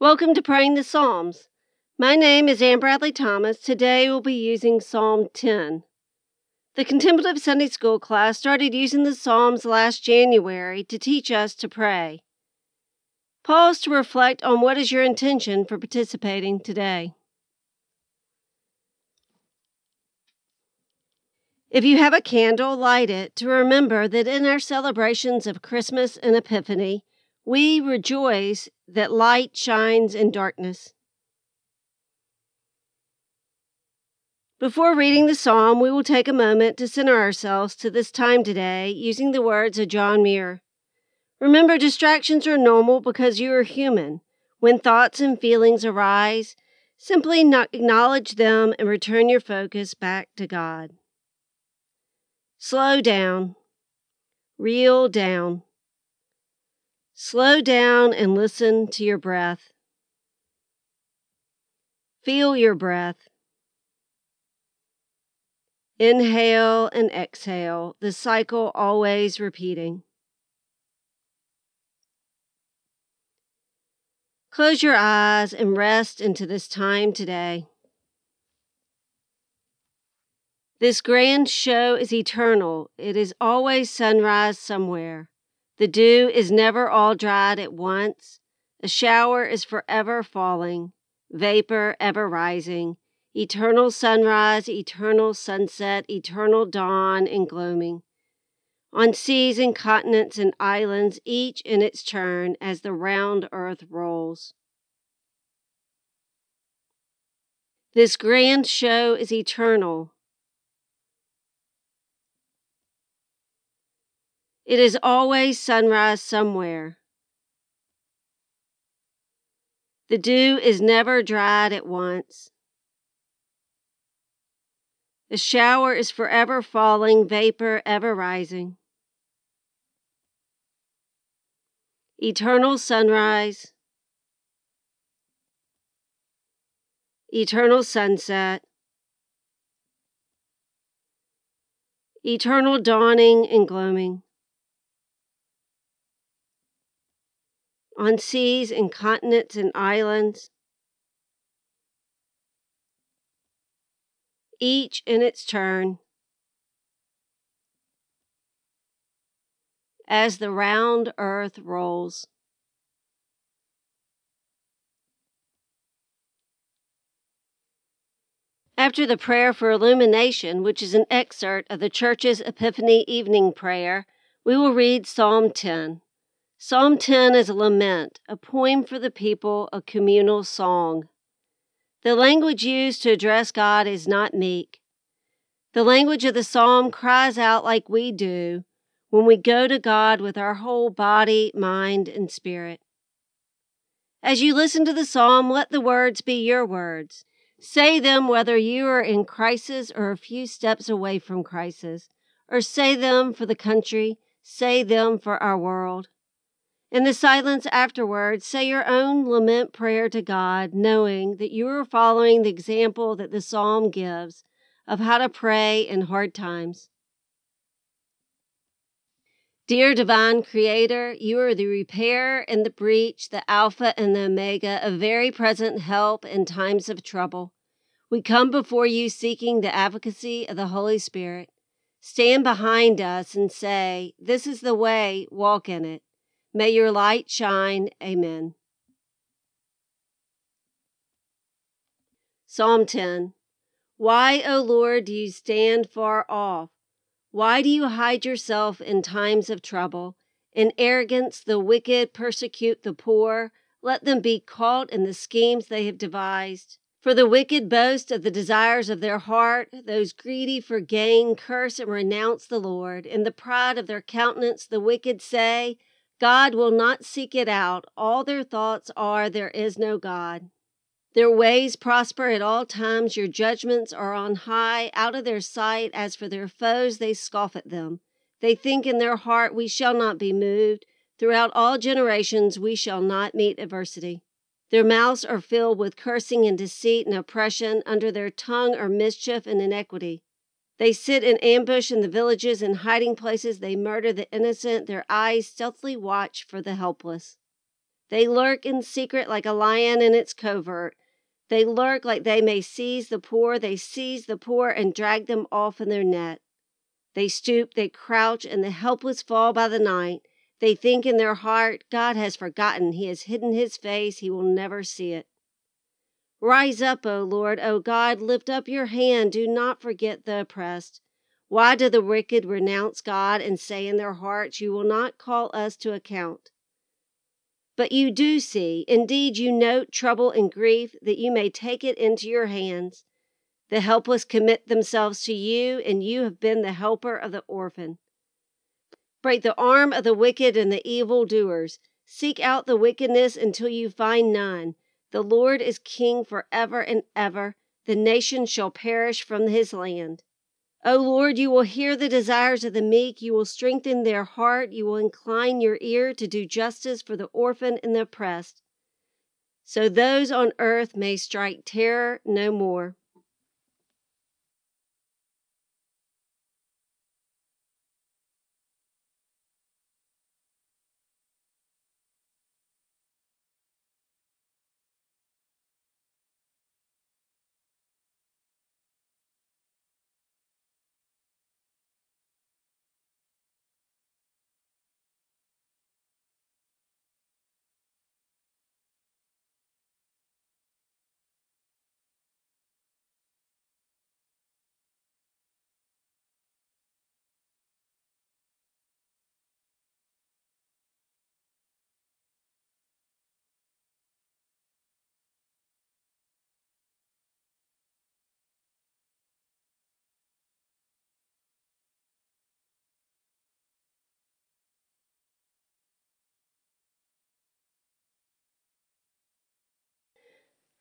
Welcome to Praying the Psalms. My name is Ann Bradley Thomas. Today we'll be using Psalm 10. The Contemplative Sunday School class started using the Psalms last January to teach us to pray. Pause to reflect on what is your intention for participating today. If you have a candle, light it to remember that in our celebrations of Christmas and Epiphany, we rejoice that light shines in darkness. Before reading the psalm, we will take a moment to center ourselves to this time today using the words of John Muir. Remember, distractions are normal because you are human. When thoughts and feelings arise, simply acknowledge them and return your focus back to God. Slow down, reel down. Slow down and listen to your breath. Feel your breath. Inhale and exhale, the cycle always repeating. Close your eyes and rest into this time today. This grand show is eternal. It is always sunrise somewhere. The dew is never all dried at once. A shower is forever falling, vapor ever rising eternal sunrise, eternal sunset, eternal dawn and gloaming. On seas and continents and islands, each in its turn as the round earth rolls. This grand show is eternal. It is always sunrise somewhere. The dew is never dried at once. The shower is forever falling, vapor ever rising. Eternal sunrise, eternal sunset, eternal dawning and gloaming. On seas and continents and islands, each in its turn. As the round earth rolls. After the prayer for illumination, which is an excerpt of the Church's Epiphany evening prayer, we will read Psalm 10. Psalm 10 is a lament, a poem for the people, a communal song. The language used to address God is not meek. The language of the psalm cries out like we do when we go to God with our whole body, mind, and spirit. As you listen to the psalm, let the words be your words. Say them whether you are in crisis or a few steps away from crisis, or say them for the country, say them for our world. In the silence afterwards, say your own lament prayer to God, knowing that you are following the example that the psalm gives of how to pray in hard times. Dear divine creator, you are the repair and the breach, the Alpha and the Omega, a very present help in times of trouble. We come before you seeking the advocacy of the Holy Spirit. Stand behind us and say, This is the way, walk in it. May your light shine. Amen. Psalm 10 Why, O Lord, do you stand far off? Why do you hide yourself in times of trouble? In arrogance, the wicked persecute the poor. Let them be caught in the schemes they have devised. For the wicked boast of the desires of their heart. Those greedy for gain curse and renounce the Lord. In the pride of their countenance, the wicked say, God will not seek it out. All their thoughts are, There is no God. Their ways prosper at all times. Your judgments are on high, out of their sight. As for their foes, they scoff at them. They think in their heart, We shall not be moved. Throughout all generations, we shall not meet adversity. Their mouths are filled with cursing and deceit and oppression. Under their tongue are mischief and iniquity. They sit in ambush in the villages and hiding places. They murder the innocent. Their eyes stealthily watch for the helpless. They lurk in secret like a lion in its covert. They lurk like they may seize the poor. They seize the poor and drag them off in their net. They stoop, they crouch, and the helpless fall by the night. They think in their heart, God has forgotten. He has hidden his face. He will never see it. Rise up, O Lord, O God, lift up your hand. Do not forget the oppressed. Why do the wicked renounce God and say in their hearts, You will not call us to account? But you do see, indeed, you note trouble and grief, that you may take it into your hands. The helpless commit themselves to you, and you have been the helper of the orphan. Break the arm of the wicked and the evil doers. Seek out the wickedness until you find none. The Lord is king forever and ever. The nation shall perish from his land. O Lord, you will hear the desires of the meek. You will strengthen their heart. You will incline your ear to do justice for the orphan and the oppressed. So those on earth may strike terror no more.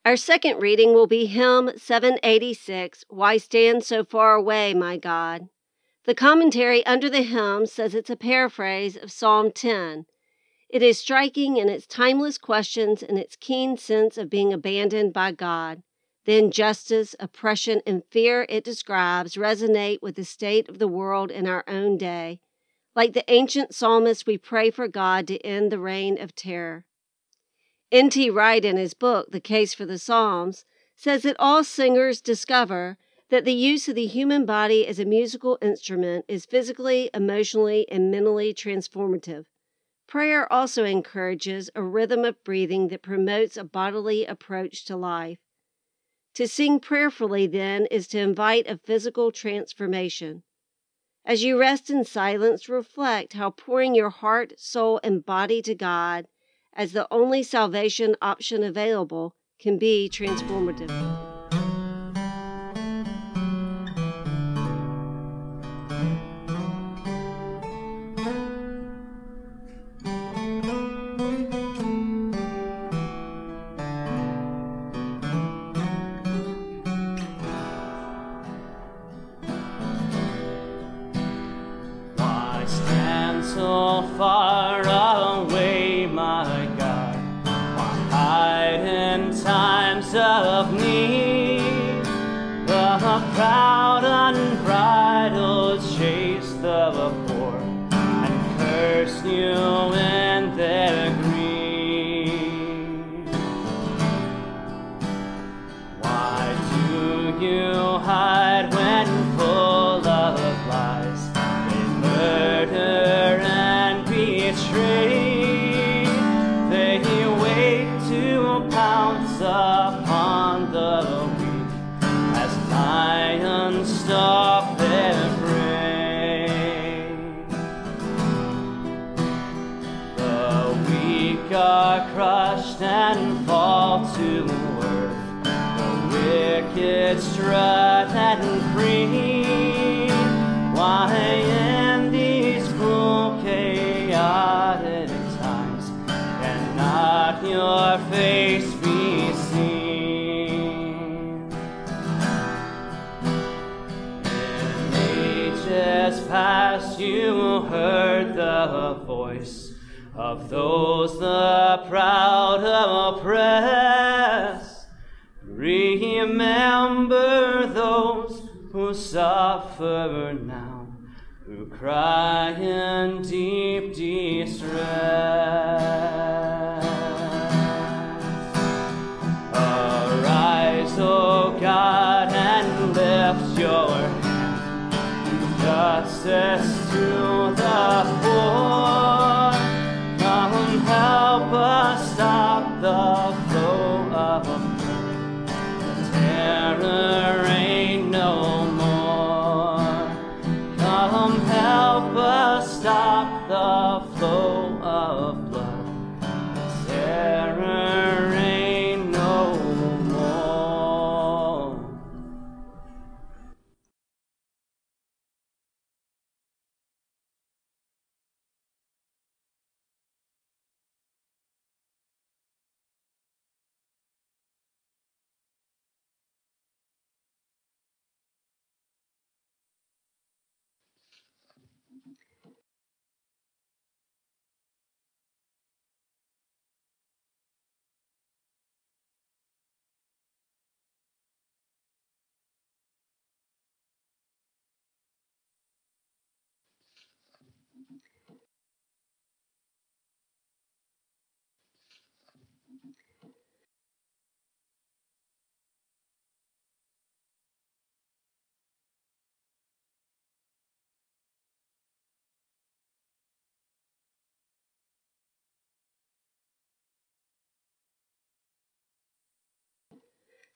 Our second reading will be hymn 786, Why Stand So Far Away, My God? The commentary under the hymn says it's a paraphrase of Psalm 10. It is striking in its timeless questions and its keen sense of being abandoned by God. The injustice, oppression, and fear it describes resonate with the state of the world in our own day. Like the ancient psalmist, we pray for God to end the reign of terror. N.T. Wright, in his book, The Case for the Psalms, says that all singers discover that the use of the human body as a musical instrument is physically, emotionally, and mentally transformative. Prayer also encourages a rhythm of breathing that promotes a bodily approach to life. To sing prayerfully, then, is to invite a physical transformation. As you rest in silence, reflect how pouring your heart, soul, and body to God as the only salvation option available can be transformative. Unbridled chase the poor and curse you the voice of those the proud oppress. Remember those who suffer now, who cry in deep distress. Arise, O God, and lift your hand. Justice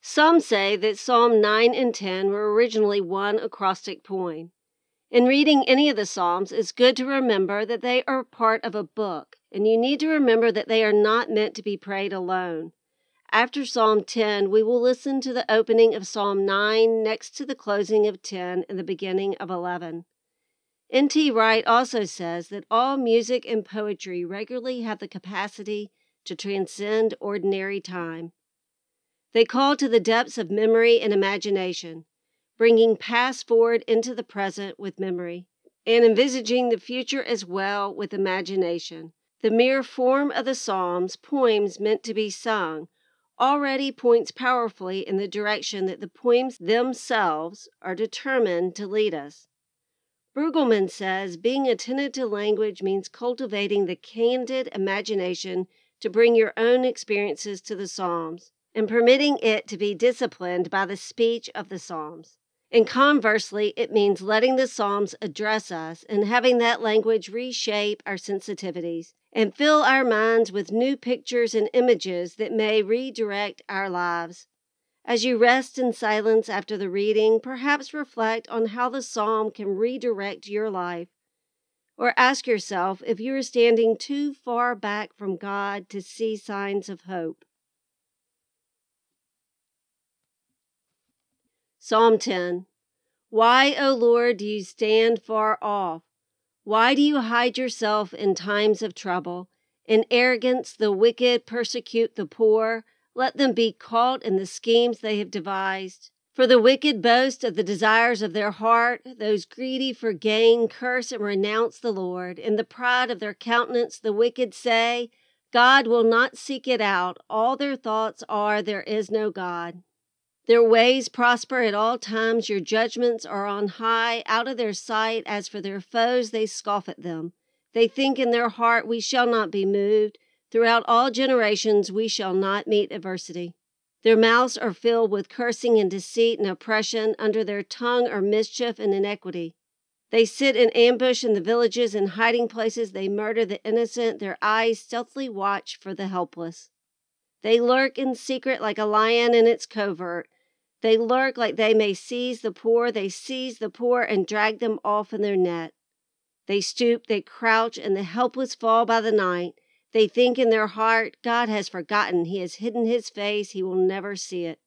Some say that Psalm 9 and 10 were originally one acrostic poem. In reading any of the Psalms, it's good to remember that they are part of a book, and you need to remember that they are not meant to be prayed alone. After Psalm 10, we will listen to the opening of Psalm 9 next to the closing of 10 and the beginning of 11. N.T. Wright also says that all music and poetry regularly have the capacity to transcend ordinary time. They call to the depths of memory and imagination, bringing past forward into the present with memory, and envisaging the future as well with imagination. The mere form of the Psalms, poems meant to be sung, already points powerfully in the direction that the poems themselves are determined to lead us. Brueggemann says being attentive to language means cultivating the candid imagination to bring your own experiences to the Psalms and permitting it to be disciplined by the speech of the Psalms. And conversely, it means letting the Psalms address us and having that language reshape our sensitivities and fill our minds with new pictures and images that may redirect our lives. As you rest in silence after the reading, perhaps reflect on how the psalm can redirect your life. Or ask yourself if you are standing too far back from God to see signs of hope. Psalm 10 Why, O Lord, do you stand far off? Why do you hide yourself in times of trouble? In arrogance, the wicked persecute the poor. Let them be caught in the schemes they have devised. For the wicked boast of the desires of their heart. Those greedy for gain curse and renounce the Lord. In the pride of their countenance, the wicked say, God will not seek it out. All their thoughts are, There is no God. Their ways prosper at all times. Your judgments are on high, out of their sight. As for their foes, they scoff at them. They think in their heart, We shall not be moved. Throughout all generations, we shall not meet adversity. Their mouths are filled with cursing and deceit and oppression. Under their tongue are mischief and iniquity. They sit in ambush in the villages and hiding places. They murder the innocent. Their eyes stealthily watch for the helpless. They lurk in secret like a lion in its covert. They lurk like they may seize the poor. They seize the poor and drag them off in their net. They stoop, they crouch, and the helpless fall by the night. They think in their heart, God has forgotten. He has hidden his face. He will never see it.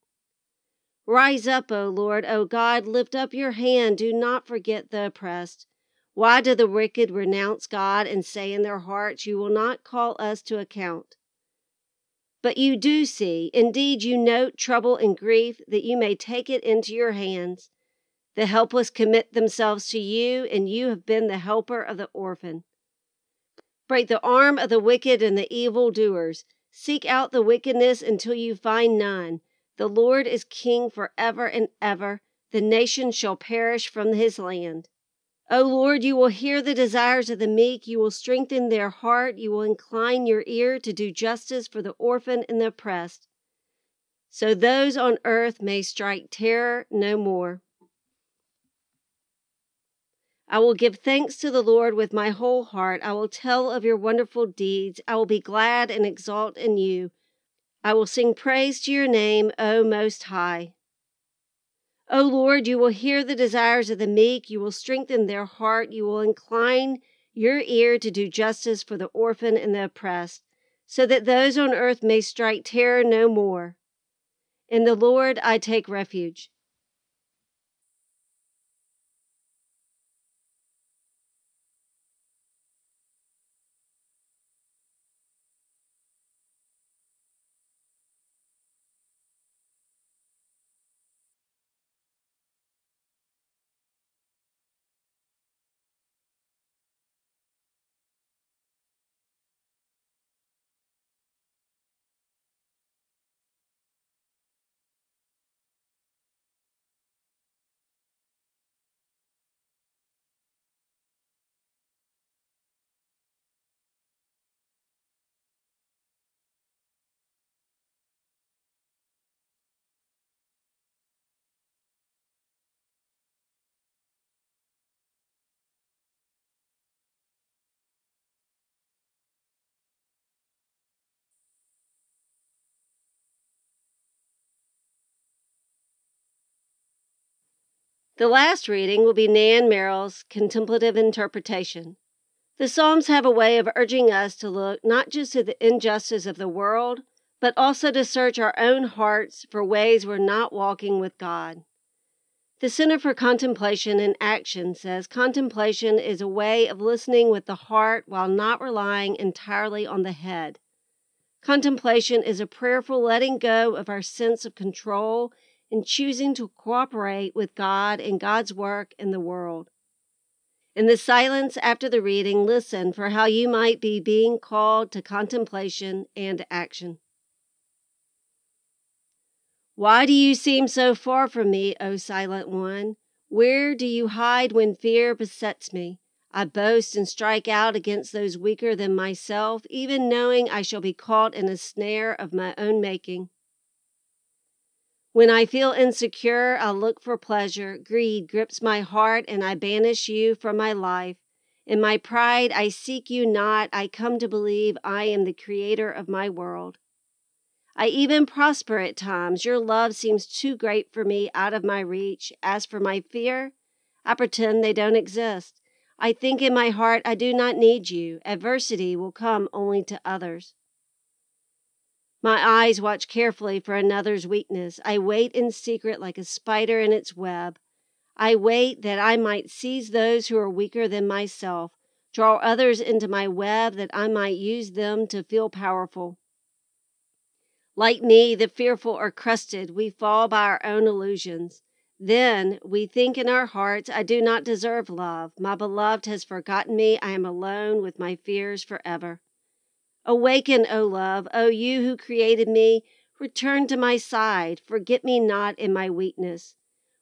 Rise up, O Lord, O God, lift up your hand. Do not forget the oppressed. Why do the wicked renounce God and say in their hearts, You will not call us to account? But you do see, indeed, you note trouble and grief, that you may take it into your hands. The helpless commit themselves to you, and you have been the helper of the orphan. Break the arm of the wicked and the evil doers. Seek out the wickedness until you find none. The Lord is king forever and ever. The nation shall perish from his land. O Lord, you will hear the desires of the meek. You will strengthen their heart. You will incline your ear to do justice for the orphan and the oppressed. So those on earth may strike terror no more. I will give thanks to the Lord with my whole heart. I will tell of your wonderful deeds. I will be glad and exult in you. I will sing praise to your name, O Most High. O Lord, you will hear the desires of the meek. You will strengthen their heart. You will incline your ear to do justice for the orphan and the oppressed, so that those on earth may strike terror no more. In the Lord I take refuge. The last reading will be Nan Merrill's contemplative interpretation. The Psalms have a way of urging us to look not just at the injustice of the world, but also to search our own hearts for ways we're not walking with God. The Center for Contemplation and Action says contemplation is a way of listening with the heart while not relying entirely on the head. Contemplation is a prayerful letting go of our sense of control and choosing to cooperate with God and God's work in the world. In the silence after the reading, listen for how you might be being called to contemplation and action. Why do you seem so far from me, O silent one? Where do you hide when fear besets me? I boast and strike out against those weaker than myself, even knowing I shall be caught in a snare of my own making. When I feel insecure, I look for pleasure. Greed grips my heart, and I banish you from my life. In my pride, I seek you not. I come to believe I am the creator of my world. I even prosper at times. Your love seems too great for me, out of my reach. As for my fear, I pretend they don't exist. I think in my heart I do not need you. Adversity will come only to others. My eyes watch carefully for another's weakness. I wait in secret like a spider in its web. I wait that I might seize those who are weaker than myself, draw others into my web that I might use them to feel powerful. Like me, the fearful are crusted. We fall by our own illusions. Then we think in our hearts, I do not deserve love. My beloved has forgotten me. I am alone with my fears forever. Awaken, O love, O you who created me, return to my side, forget me not in my weakness.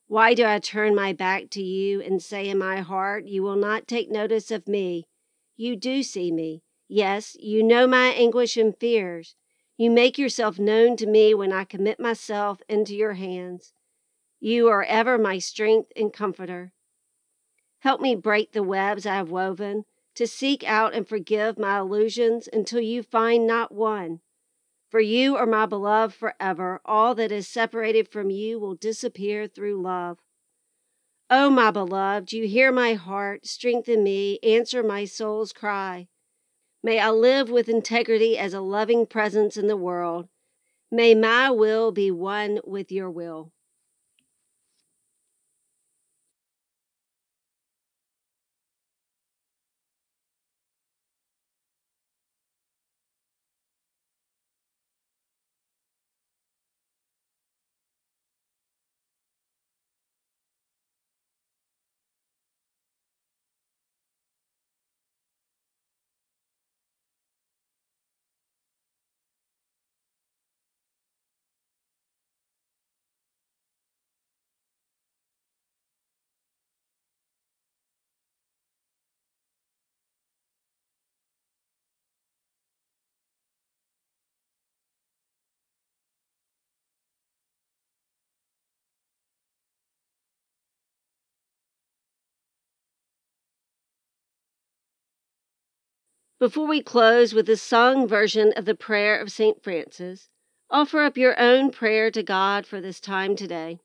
Why do I turn my back to you and say in my heart, You will not take notice of me? You do see me. Yes, you know my anguish and fears. You make yourself known to me when I commit myself into your hands. You are ever my strength and comforter. Help me break the webs I have woven to seek out and forgive my illusions until you find not one. For you are my beloved forever. All that is separated from you will disappear through love. O oh, my beloved, you hear my heart, strengthen me, answer my soul's cry. May I live with integrity as a loving presence in the world. May my will be one with your will. Before we close with the sung version of the prayer of St. Francis, offer up your own prayer to God for this time today.